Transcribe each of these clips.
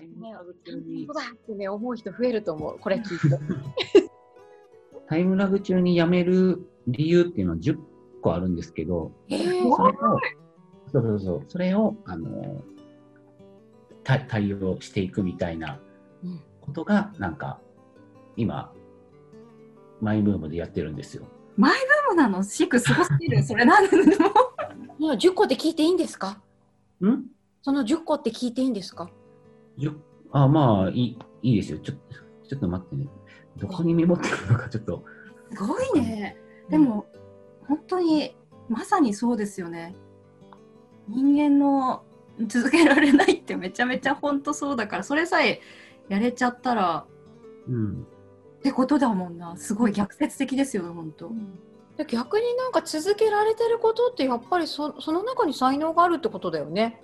タイムラグ中にそうだってね、思う人増えると思う、これ聞いて。タイムラグ中にやめる理由っていうのは10個あるんですけど、えそれを、そうそうそう、それを、あの、対対応していくみたいなうんことが、なんか、今、マイブームでやってるんですよ。そうなの？シークすごすぎる？それなんでも。いや10個って聞いていいんですか？ん？その10個って聞いていいんですか？よあ、まあ、いい、いいですよ。ちょちょっと待ってね。どこにメモってるのか、ちょっと。すごいね。でも、本当に、まさにそうですよね。人間の続けられないってめちゃめちゃ本当そうだから、それさえやれちゃったら、うん。ってことだもんな。すごい逆説的ですよね、本当。で逆になんか続けられてることってやっぱりそその中に才能があるってことだよね。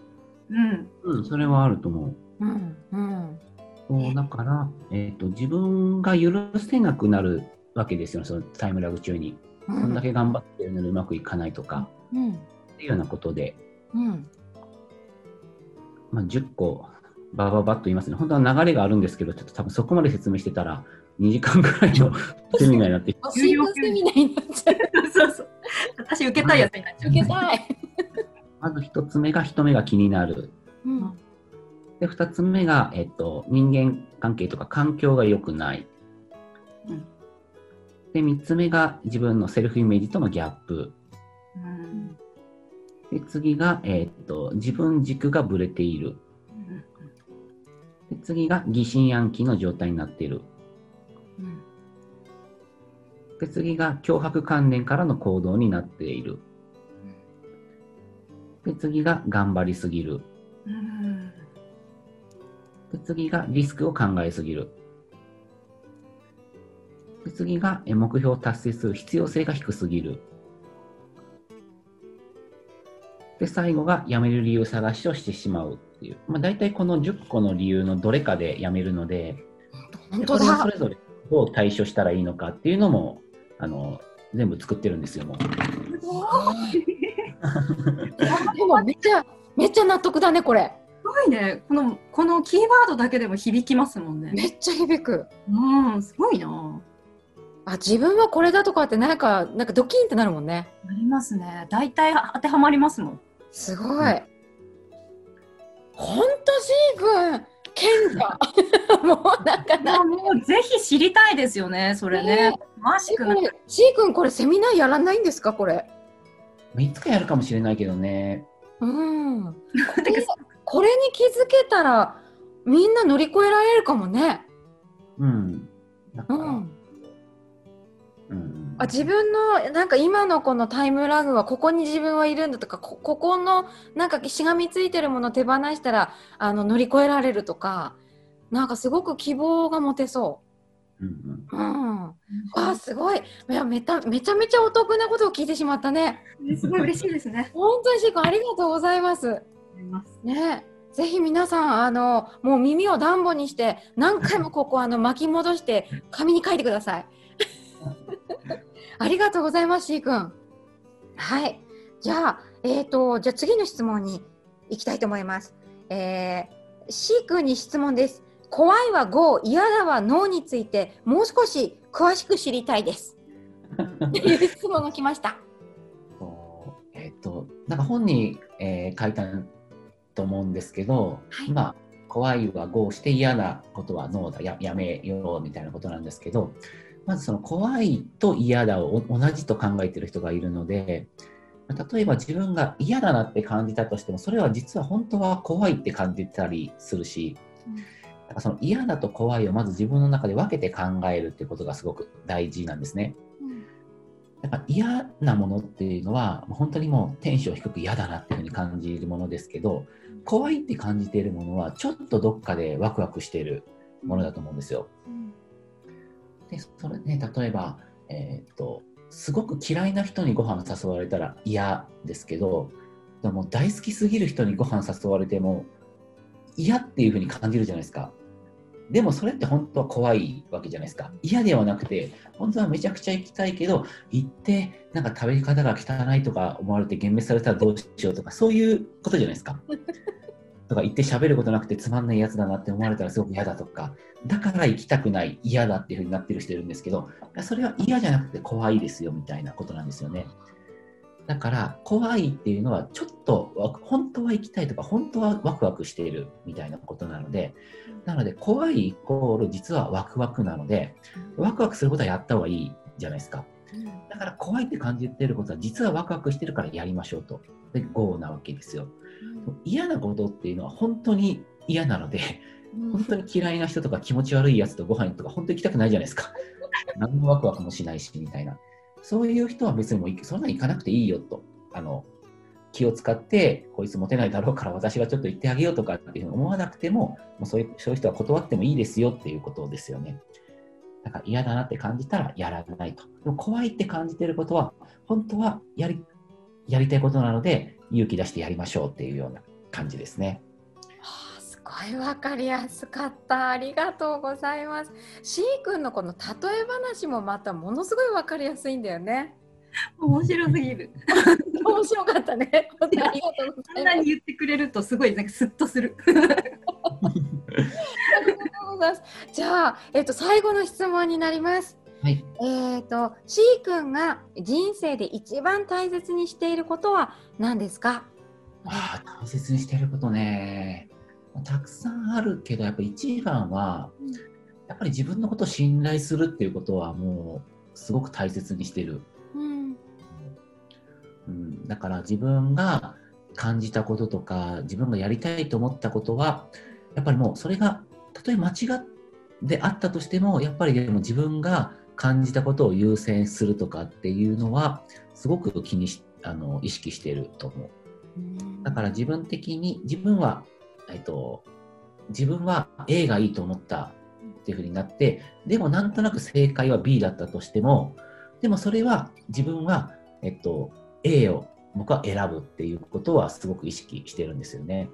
うん。うん、それはあると思う。うんうん。そうだから、えっと自分が許せなくなるわけですよ、そのタイムラグ中に。うこんだけ頑張ってるのにうまくいかないとか、うん。っていうようなことで、うん。まあ、10個、バババッと言いますね。本当は流れがあるんですけど、ちょっと多分そこまで説明してたら、2時間ぐらいの セミナーになって、セミナーになっちゃう。そうそう。私受けたいやつになっちゃう。受けたい。まず1つ目が人目が気になる。うんで、2つ目が、えっと、人間関係とか環境が良くない。うんで、3つ目が自分のセルフイメージとのギャップ。うんで、次が、えっと、自分軸がぶれている。で次が疑心暗鬼の状態になっている。うんで、次が脅迫観念からの行動になっている。で、次が頑張りすぎる。次がリスクを考えすぎる。で、次がえ目標を達成する必要性が低すぎる。で、最後が辞める理由探しをしてしまうっていう。まあ、大体この10個の理由のどれかで辞めるので、本当これをそだ。れぞれどう対処したらいいのかっていうのも、あの、全部作ってるんですよ、もう。でもめっちゃめっちゃ納得だねこれ。すごいね。この、このキーワードだけでも響きますもんね。めっちゃ響く。うん、すごいな。あ自分はこれだとかってなんかなんかドキンってなるもんね。ありますね。大体当てはまりますもん。すごい。ほんとシー君賢者。もうなんかいなやもうぜひ知りたいですよね、それね。マジシーくな君シー君これセミナーやらないんですかこれ。いつかやるかもしれないけどね。うん。これこれに気づけたらみんな乗り越えられるかもね。うん。ううんん。うんあ自分のなんか今のこのタイムラグはここに自分はいるんだとかこここのなんかしがみついてるものを手放したらあの乗り越えられるとかなんかすごく希望が持てそうんうんう。うん。わあすごい。いやめためちゃめちゃお得なことを聞いてしまったね。すごい嬉しいですね。本当にシー君ありがとうございます。ねぜひ皆さんあのもう耳を暖房にして何回もここあの巻き戻して紙に書いてください。ありがとうございます、しーくん。はい。じゃあ、えっ、と、じゃあ次の質問に行きたいと思います。えー、しーくんに質問です。怖いは GO、嫌だは NO について、もう少し詳しく知りたいです。質問が来ました。えっ、と、なんか本に、えー書いたと思うんですけど、はい。まあ、怖いは GO して嫌なことはノーだや、やめようみたいなことなんですけど、まずその怖いと嫌だをお同じと考えてる人がいるので、例えば自分が嫌だなって感じたとしても、それは実は本当は怖いって感じたりするし、うん。かその嫌だと怖いをまず自分の中で分けて考えるっていうことがすごく大事なんですね。やっぱ嫌なものっていうのは本当にもうテンション低く嫌だなっていうふうに感じるものですけど怖いって感じているものはちょっとどっかでワクワクしているものだと思うんですよ。でそれね例えば、えーっとすごく嫌いな人にご飯誘われたら嫌ですけどでも大好きすぎる人にご飯誘われても嫌っていうふうに感じるじゃないですか。でもそれって本当は怖いわけじゃないですか。嫌ではなくて、本当はめちゃくちゃ行きたいけど、行って、なんか食べ方が汚いとか思われて幻滅されたらどうしようとか、そういうことじゃないですか。とか言って喋ることなくてつまんないやつだなって思われたらすごく嫌だとか、だから行きたくない、嫌だっていうふうになってる人いるんですけど、それは嫌じゃなくて怖いですよみたいなことなんですよね。だから怖いっていうのはちょっと本当は行きたいとか本当はワクワクしているみたいなことなのでなので怖いイコール実はワクワクなのでワクワクすることはやった方がいいじゃないですか。だから怖いって感じていることは実はワクワクしてるからやりましょうと。で GO なわけですよ。嫌なことっていうのは本当に嫌なので本当に嫌いな人とか気持ち悪いやつとご飯とか本当に行きたくないじゃないですか。何もワクワクもしないしみたいなそういう人は別にもそんなに行かなくていいよと、あの、気を使って、こいつモテないだろうから私がちょっと行ってあげようとかっていうふうに思わなくても、もうそういうそういう人は断ってもいいですよっていうことですよね。だから嫌だなって感じたらやらないと。でも怖いって感じてることは、本当はやりやりたいことなので、勇気出してやりましょうっていうような感じですね。ごいわかりやすかった。ありがとうございます。しーくんのこの例え話もまたものすごいわかりやすいんだよね。面白すぎる。面白かったね。ありがとうございます。あんなに言ってくれるとすごいなんかスッとする。ありがとうございます。じゃあ、えっ、ー、と最後の質問になります。はい、えっ、ーくんが人生で一番大切にしていることは何ですか？ああ、大切にしていることね。たくさんあるけど、やっぱ一番は、やっぱり自分のことを信頼するっていうことはもうすごく大切にしてる。うん、うん、だから自分が感じたこととか、自分がやりたいと思ったことは、やっぱりもうそれが、たとえ間違ってあったとしても、やっぱりでも自分が感じたことを優先するとかっていうのは、すごく気にし、あの、意識していると思う。だから自分的に、自分はえっと、自分は A がいいと思ったっていうふうになって、でもなんとなく正解は B だったとしても、でもそれは自分は、えっと、A を僕は選ぶっていうことはすごく意識してるんですよね。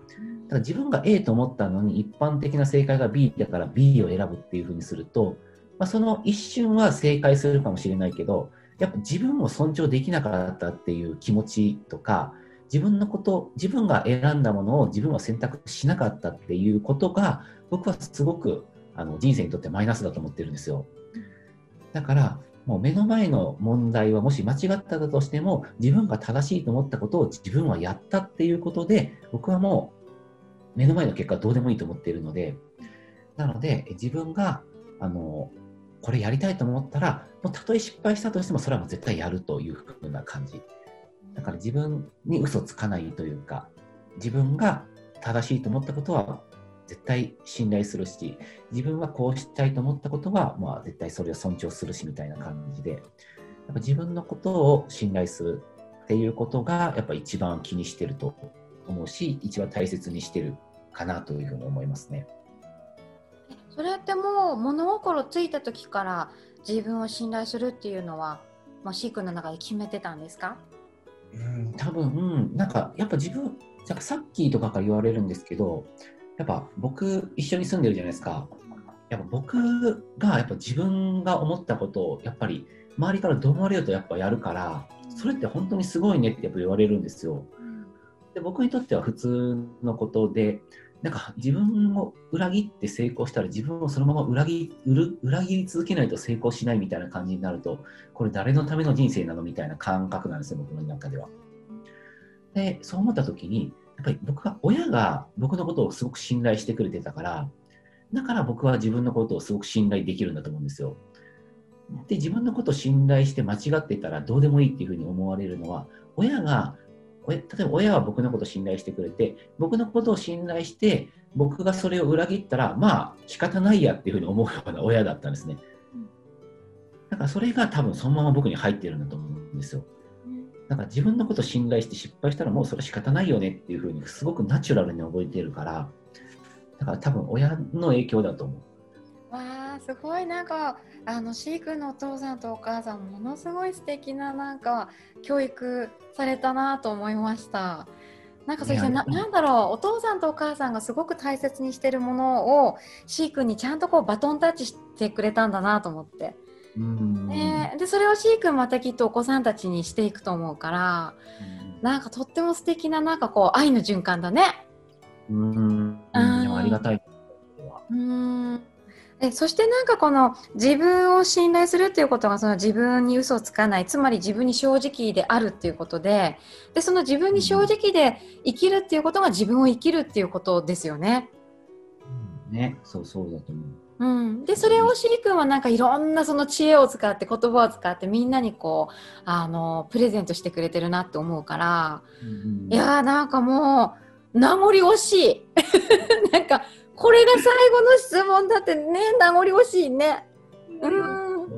だから自分が A と思ったのに一般的な正解が B だから B を選ぶっていうふうにすると、まあ、その一瞬は正解するかもしれないけど、やっぱ自分を尊重できなかったっていう気持ちとか、自分のこと、自分が選んだものを自分は選択しなかったっていうことが、僕はすごくあの人生にとってマイナスだと思ってるんですよ。だから、もう目の前の問題はもし間違っただとしても、自分が正しいと思ったことを自分はやったっていうことで、僕はもう目の前の結果どうでもいいと思っているので、なので、自分が、あの、これやりたいと思ったら、もうたとえ失敗したとしても、それはもう絶対やるというふうな感じ。だから自分に嘘つかないというか、自分が正しいと思ったことは絶対信頼するし、自分はこうしたいと思ったことは、まあ、絶対それを尊重するしみたいな感じで、やっぱ自分のことを信頼するっていうことが、やっぱ一番気にしてると思うし、一番大切にしてるかなというふうに思いますね。それってもう物心ついた時から自分を信頼するっていうのは、まあ、シー君の中で決めてたんですか？うん、多分、なんか、やっぱ自分、なんかさっきとかから言われるんですけど、やっぱ僕、一緒に住んでるじゃないですか。やっぱ僕が、やっぱ自分が思ったことを、やっぱり周りからどう思われるとやっぱやるから、それって本当にすごいねってやっぱ言われるんですよ。で僕にとっては普通のことで、なんか自分を裏切って成功したら自分をそのまま裏切裏切り続けないと成功しないみたいな感じになると、これ誰のための人生なのみたいな感覚なんですよ、僕の中では。で、そう思った時に、やっぱり僕は親が僕のことをすごく信頼してくれてたから、だから僕は自分のことをすごく信頼できるんだと思うんですよ。で、自分のことを信頼して間違ってたらどうでもいいっていうふうに思われるのは、親が例えば親は僕のことを信頼してくれて、僕のことを信頼して、僕がそれを裏切ったら、まあ仕方ないやっていうふうに思うような親だったんですね。だからそれが多分そのまま僕に入ってるんだと思うんですよ。だから自分のことを信頼して失敗したらもうそれ仕方ないよねっていうふうにすごくナチュラルに覚えているから、だから多分親の影響だと思う。すごいなんかあのシー君のお父さんとお母さんものすごい素敵ななんか教育されたなと思いました。なんかそしてななんだろうお父さんとお母さんがすごく大切にしてるものをシー君にちゃんとこうバトンタッチしてくれたんだなと思って。うんね、でそれをシー君またきっとお子さんたちにしていくと思うから、んなんかとっても素敵ななんかこう愛の循環だね。うん、ありがたい。うんえそしてなんかこの自分を信頼するっていうことがその自分に嘘をつかないつまり自分に正直であるっていうことででその自分に正直で生きるっていうことが自分を生きるっていうことですよね。うん、ねそうそうだと思う。うん、でそれをしりくんはなんかいろんなその知恵を使って言葉を使ってみんなにこうあのプレゼントしてくれてるなって思うから、うん、いやーなんかもう名残惜しい なんかこれが最後の質問だってね、名残惜しいね。うん。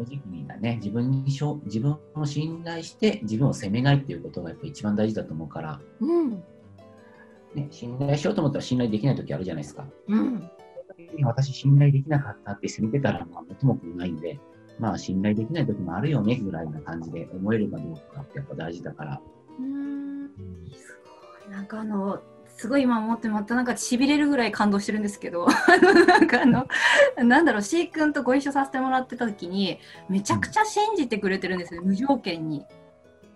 正直にだね、自分にしょ自分を信頼して自分を責めないっていうことがやっぱ一番大事だと思うから、うん。ね、信頼しようと思ったら信頼できない時あるじゃないですか。うん。私信頼できなかったって責めてたら、まあ、元も子もないんで、まあ信頼できない時もあるよねぐらいな感じで思えるかどうかってやっぱ大事だから。うん。すごい。なんかあの、すごい今思ってまたなんかしびれるぐらい感動してるんですけど なんかあのなんだろう C 君とご一緒させてもらってた時にめちゃくちゃ信じてくれてるんですよ無条件に。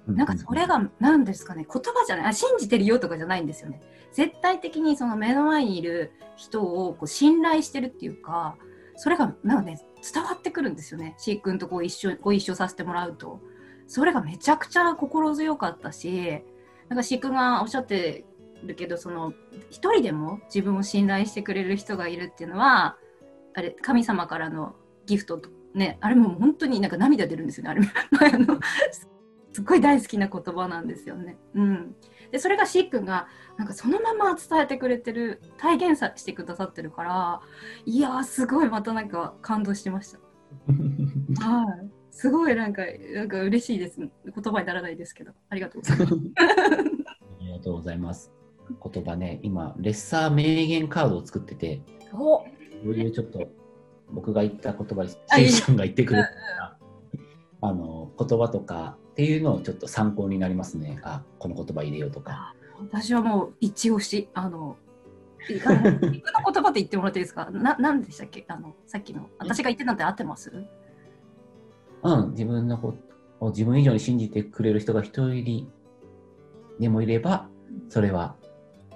なんかそれが何ですかね言葉じゃないあ信じてるよとかじゃないんですよね。絶対的にその目の前にいる人をこう信頼してるっていうかそれがなんかね伝わってくるんですよね C 君とこう一緒ご一緒させてもらうと。それがめちゃくちゃ心強かったしなんか C 君がおっしゃってるけどその一人でも自分を信頼してくれる人がいるっていうのはあれ神様からのギフトとねあれも本当になんか涙出るんですよねあれあのすっごい大好きな言葉なんですよね。うん、でそれがしーくんがなんかそのまま伝えてくれてる体現さしてくださってるからいやすごいまたなんか感動してました。はい、すごいなんかなんか嬉しいです。言葉にならないですけどありがとうございます。ありがとうございます。言葉ね、今、レッサー名言カードを作ってて、お。よりちょっと僕が言った言葉に、シェイさんが言ってくれたあの言葉とかっていうのをちょっと参考になりますね。あ、この言葉入れようとか。私はもう一押し、あの、あのの言葉って言ってもらっていいですか？な何でしたっけ？あのさっきの。私が言ってたんて合ってます？うん自分のことを自分以上に信じてくれる人が一人でもいればそれは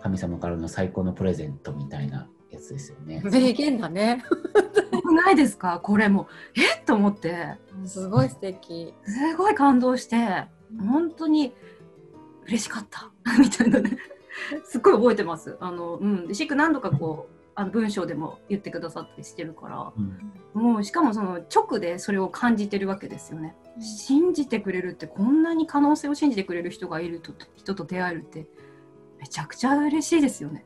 神様からの最高のプレゼントみたいなやつですよね。名言だね。ないですか？これも。え？っと思って。すごい素敵。すごい感動して。本当に嬉しかった。みたいなね。すっごい覚えてます。あのうん。でシック何度かこうあの文章でも言ってくださったりしてるから、うん、もうしかもその直でそれを感じてるわけですよね、うん、信じてくれるってこんなに可能性を信じてくれる人がいると人と出会えるってめちゃくちゃ嬉しいですよね。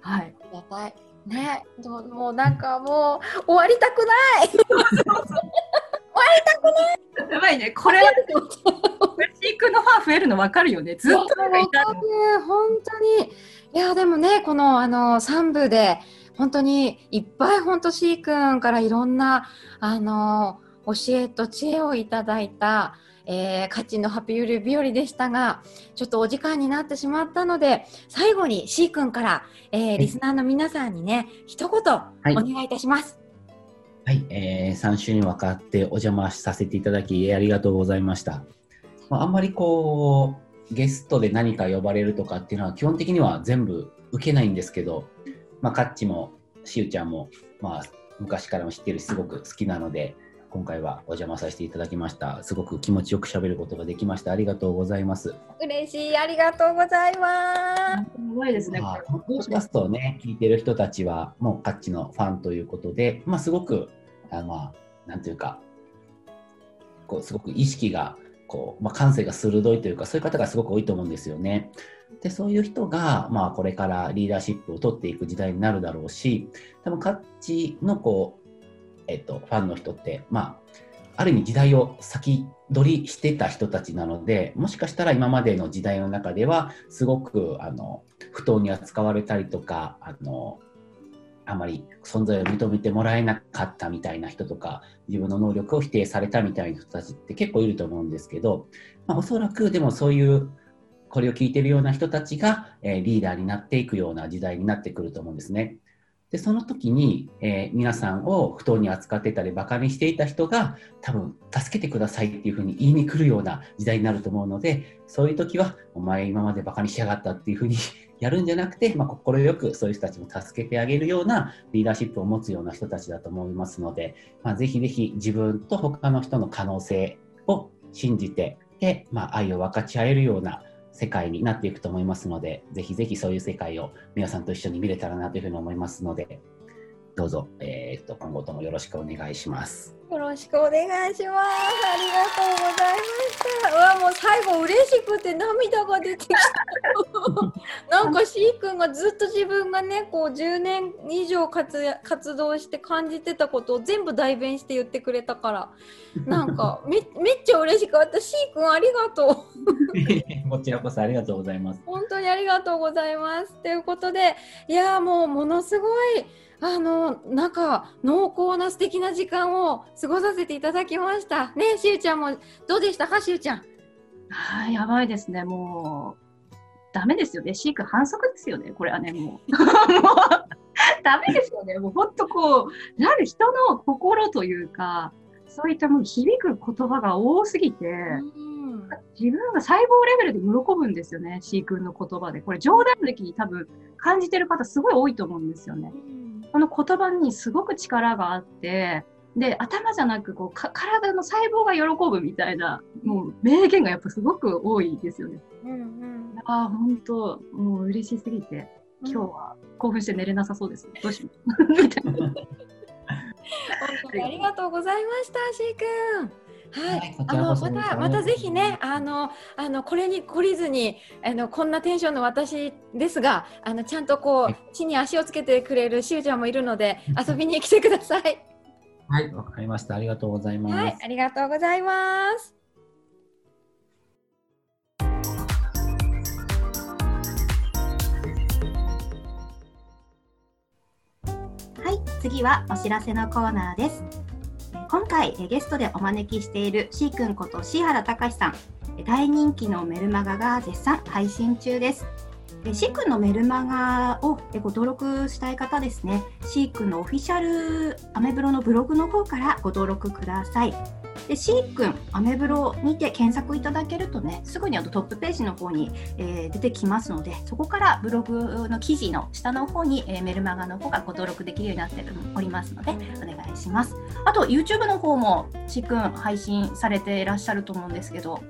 はい。やばい。ね、もうなんかもう終わりたくない。終わりたくない。やばいね、これは。飼育のファン増えるの分かるよね。ずっとなんかいた本当に。いやでもねこのあの3部で本当にいっぱい本当飼育からいろんなあの教えと知恵をいただいたえー、価値のハピウル日和でしたが、ちょっとお時間になってしまったので、最後に C 君から、えー、リスナーの皆さんにね、一言お願いいたします。はい、はい、えー、3週にわかってお邪魔させていただき、ありがとうございました。まあ、あんまりこう、ゲストで何か呼ばれるとかっていうのは、基本的には全部受けないんですけど、まあ、カッチも、しゅうちゃんも、まあ、昔からも知ってるし、すごく好きなので、今回はお邪魔させていただきました。すごく気持ちよく喋ることができました。ありがとうございます。嬉しい、ありがとうございます。すごいですね。まあ、ポッドキャストをね、聞いてる人たちは、もうカッチのファンということで、まあ、すごく、あまあ、なんていうか、こう、すごく意識が、こう、まあ、感性が鋭いというか、そういう方がすごく多いと思うんですよね。で、そういう人が、まあ、これからリーダーシップを取っていく時代になるだろうし、多分、カッチの、こう、えっと、ファンの人って、まあ、ある意味時代を先取りしてた人たちなので、もしかしたら今までの時代の中では、すごく、あの、不当に扱われたりとか、あの、あまり存在を認めてもらえなかったみたいな人とか、自分の能力を否定されたみたいな人たちって結構いると思うんですけど、まあ、おそらくでもそういう、これを聞いてるような人たちが、えー、リーダーになっていくような時代になってくると思うんですね。でその時に、えー、皆さんを不当に扱ってたりバカにしていた人が多分助けてくださいっていうふうに言いに来るような時代になると思うのでそういう時はお前今までバカにしやがったっていうふうに やるんじゃなくて、まあ、快くそういう人たちも助けてあげるようなリーダーシップを持つような人たちだと思いますので、まあ、ぜひぜひ自分と他の人の可能性を信じてで、まあ、愛を分かち合えるような世界になっていくと思いますので、ぜひぜひそういう世界を皆さんと一緒に見れたらなというふうに思いますので、どうぞ、えー、と今後ともよろしくお願いします。よろしくお願いします。わもう最後嬉しくて涙が出てきた。なんか C 君がずっと自分がねこう10年以上活活動して感じてたことを全部代弁して言ってくれたからなんか めめっちゃ嬉しかった。C 君ありがとう。こちらこそありがとうございます。本当にありがとうございます。ということでいやもうものすごい。あのなんか濃厚な素敵な時間を過ごさせていただきました。ねしゅうちゃんもどうでしたかしゅうちゃん？はい、やばいですね。もうダメですよね。飼育反則ですよね。これはね もう。ダメですよね。もう本当こうなる人の心というかそういったもう響く言葉が多すぎて。自分が細胞レベルで喜ぶんですよね、C 君の言葉で。これ冗談的に多分感じてる方すごい多いと思うんですよね。この言葉にすごく力があって、で、頭じゃなくこうか、体の細胞が喜ぶみたいな、もう名言がやっぱすごく多いですよね。うんうん、ああ、本当もう嬉しすぎて、今日は興奮して寝れなさそうです、ね。どうしよう。みたいな。本当にありがとうございました、しーくん。はい、あのまたまたぜひねあのあのこれに懲りずにあのこんなテンションの私ですがあのちゃんとこう地に足をつけてくれるしゅうちゃんもいるので遊びに来てください。はいわかりましたありがとうございます。はい、ありがとうございます。はい次はお知らせのコーナーです。今回ゲストでお招きしている C 君こと椎原隆さん。大人気のメルマガが絶賛配信中です。C 君のメルマガをご登録したい方ですね C 君のオフィシャルアメブロのブログの方からご登録くださいで、シー君、アメブロにて検索いただけるとね、すぐにあのトップページの方に、えー、出てきますので、そこからブログの記事の下の方に、えー、メルマガの方がご登録できるようになっておりますので、お願いします。あと、YouTube の方も、シー君配信されていらっしゃると思うんですけど、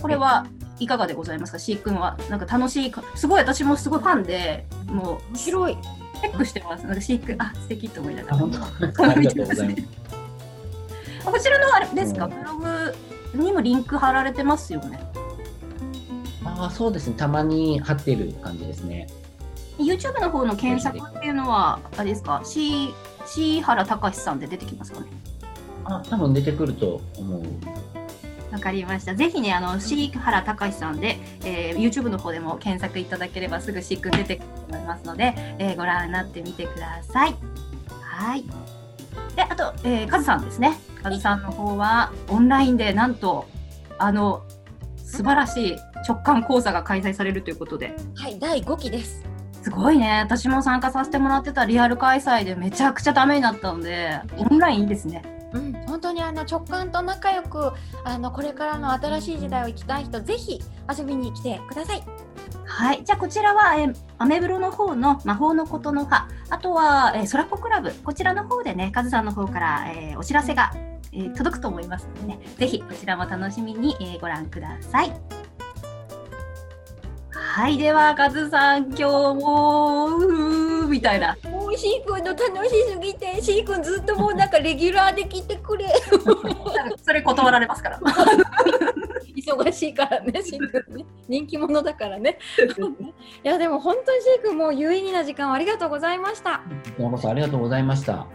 これはかがでございますか、シー君は。なんか楽しいすごい私もすごいファンで、もう、広い。チェックしてます。なんかシー君、あ、素敵と思いながら。ありがとうございます。こちらのあれですか、ブログにもリンク貼られてますよね。ああ、そうですね。たまに貼ってる感じですね。YouTube の方の検索っていうのは、あれですか、し、し原隆さんで出てきますかね？あ、多分出てくると思う。わかりました。ぜひね、あの、シー原隆さんで、えー、YouTube の方でも検索いただければすぐシーク出てくると思いますので、えー、ご覧になってみてください。はい。で、あと、えー、カズさんですね。カズさんの方は、オンラインでなんと、あの、素晴らしい直感講座が開催されるということで。はい、第5期です。すごいね。私も参加させてもらってたリアル開催でめちゃくちゃダメになったので、オンラインいいですね。うん、本当にあの直感と仲良くあのこれからの新しい時代を生きたい人ぜひ遊びに来てください。はい、じゃあこちらは、えアメブロの方の魔法のことの葉、あとは、えー、ソラポクラブ、こちらの方でね、カズさんの方から、えー、お知らせが、えー、届くと思いますのでね、ぜひこちらも楽しみに、えー、ご覧ください。はい、では、カズさん、今日も、うーみたいな。もう、シー君の楽しすぎて、シー君ずっともうなんかレギュラーで来てくれ。それ断られますから。忙しいからね、シー君ね。人気者だからね。いや、でも本当にシー君も有意義な時間をありがとうございました。どうもありがとうございました。は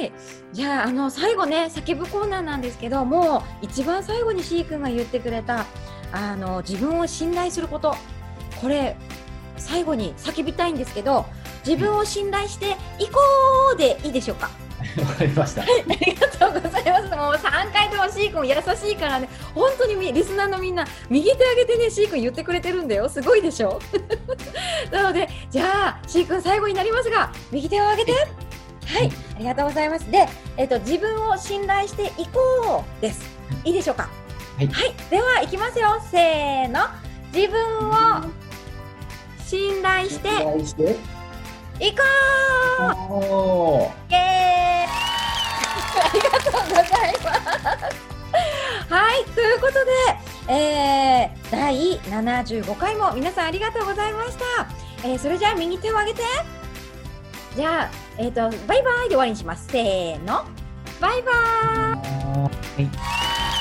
い。じゃあ、あの、最後ね、叫ぶコーナーなんですけど、もう一番最後にシー君が言ってくれた、あの、自分を信頼すること。これ、最後に叫びたいんですけど、自分を信頼していこうでいいでしょうか？わかりました。ありがとうございます。もう三回でも C 君優しいからね、本当にリスナーのみんな右手上げてね C 君言ってくれてるんだよ。すごいでしょ？なのでじゃあ C 君最後になりますが右手を上げて。はい、ありがとうございます。で、えっ、と自分を信頼していこうです。いいでしょうか？はい、はい、ではいきますよ。せーの、自分を信信頼して信頼していこうイエーイありがとうございます。はい、ということで、えー、第75回も皆さんありがとうございました。えー、それじゃあ右手を上げて。じゃあ、えっ、と、バイバイで終わりにします。せーの。バイバイ。はい